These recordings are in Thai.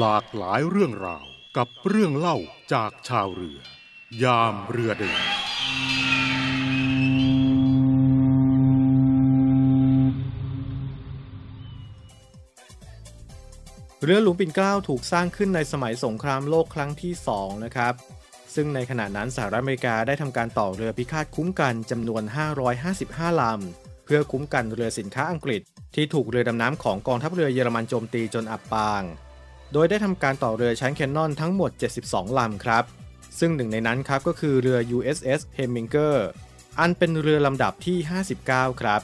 หลากหลายเรื่องราวกับเรื่องเล่าจากชาวเรือ ยามเรือเดินเรือหลวงปิ่นเกล้าถูกสร้างขึ้นในสมัยสงครามโลกครั้งที่ 2 นะครับ ซึ่งในขณะนั้นสหรัฐอเมริกาได้ทำการต่อเรือพิฆาตคุ้มกันจำนวน 555 ลำ เพื่อคุ้มกันเรือสินค้าอังกฤษ ที่ถูกเรือดำน้ำของกองทัพเรือเยอรมันโจมตีจนอับปาง โดยได้ทำการต่อเรือชั้นแคนนอนทั้งหมด 72 ลำครับ ซึ่งหนึ่งในนั้นครับก็คือเรือ USS Heminger อันเป็นเรือลำดับที่ 59 ครับ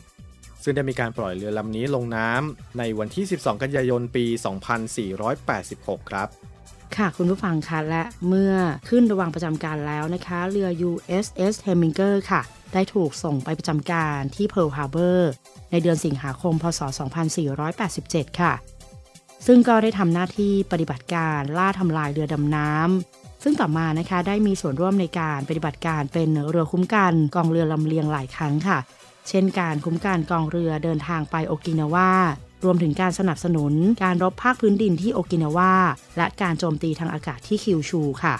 ซึ่งได้มีการปล่อยเรือลำนี้ลงน้ำในวันที่ 12 กันยายนปี 2486 ครับค่ะ คุณผู้ฟังคะและเมื่อขึ้นระว่างประจำการแล้วนะคะ เรือ USS Heminger ค่ะ ได้ถูกส่งไปประจำการที่ Pearl Harbor ในเดือนสิงหาคม พศ 2487 ค่ะ ซึ่งก็ได้ทำหน้าที่ปฏิบัติการล่าทำลายเรือดำน้ำ ซึ่งต่อมานะคะได้มีส่วนร่วมในการปฏิบัติการเป็นเรือคุ้มกันกองเรือลำเลียงหลายครั้งค่ะ เช่นการคุ้มกันกองเรือเดินทางไปโอกินาวารวมถึงการสนับสนุนการรบภาคพื้นดินที่โอกินาวาและการโจมตีทางอากาศที่คิวชูค่ะ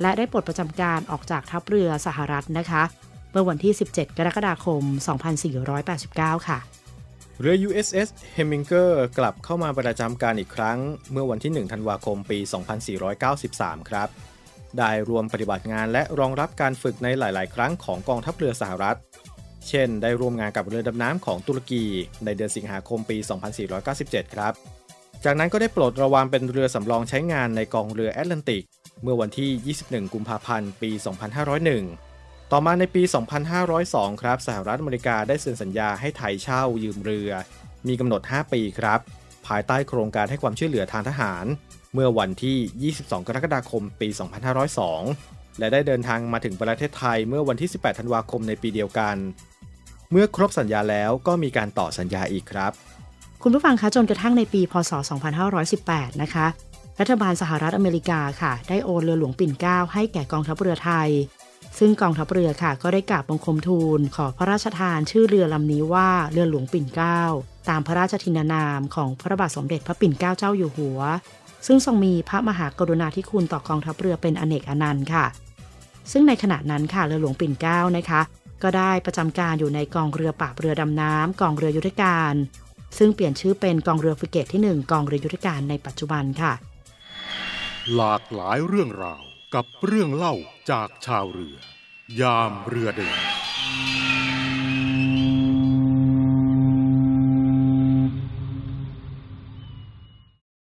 และได้ปลดประจำการออกจากทัพเรือสหรัฐนะคะ เมื่อวันที่ 17 กรกฎาคม 2489 ค่ะ เรือ USS Heminger กลับเข้ามาประจำการอีกครั้ง เมื่อวันที่ 1 ธันวาคมปี 2493 ครับ ได้รวมปฏิบัติงานและรองรับการฝึกในหลาย ๆ ครั้งของกองทัพเรือสหรัฐ เช่น ได้ร่วมงานกับเรือดำน้ำของตุรกีในเดือนสิงหาคมปี 2497 ครับ จากนั้นก็ได้ปลดระวางเป็นเรือสำรองใช้งานในกองเรือแอตแลนติก เมื่อวันที่ 21 กุมภาพันธ์ ปี 2501 ต่อมาในปี 2502 ครับ สหรัฐอเมริกาได้เซ็นสัญญาให้ไทยเช่ายืมเรือ มีกำหนด 5 ปีครับ ภายใต้โครงการให้ความช่วยเหลือทางทหาร เมื่อวันที่ 22 กรกฎาคม ปี 2502 และได้เดินทางมาถึงประเทศไทยเมื่อวันที่ 18 ธันวาคมในปีเดียวกัน เมื่อครบสัญญาแล้วก็มีการต่อสัญญาอีกครับ คุณผู้ฟังคะจนกระทั่งในปี พศ 2518 นะคะ รัฐบาลสหรัฐอเมริกาค่ะ ได้โอนเรือหลวงปิ่นเกล้าให้แก่กองทัพเรือไทย ซึ่งกองทัพเรือค่ะก็ได้กราบบังคมทูล ขอพระราชทานชื่อเรือลำนี้ว่าเรือหลวงปิ่นเกล้าตามพระราชทินานามของพระบาทสมเด็จพระปิ่นเกล้าเจ้าอยู่หัว ซึ่งทรงมีพระมหากรุณาธิคุณต่อกองทัพเรือเป็นอเนกอนันต์ค่ะ ซึ่งในขณะนั้นค่ะเรือหลวงปิ่นเกล้านะคะ ก็ได้ประจำการอยู่ในกองเรือปราบเรือดำน้ำกองเรือยุทธการ ซึ่งเปลี่ยนชื่อเป็นกองเรือฟริเกตที่ 1 กองเรือยุทธการในปัจจุบันค่ะ หลากหลายเรื่องราว กับเรื่องเล่าจากชาวเรือ ยามเรือเดิน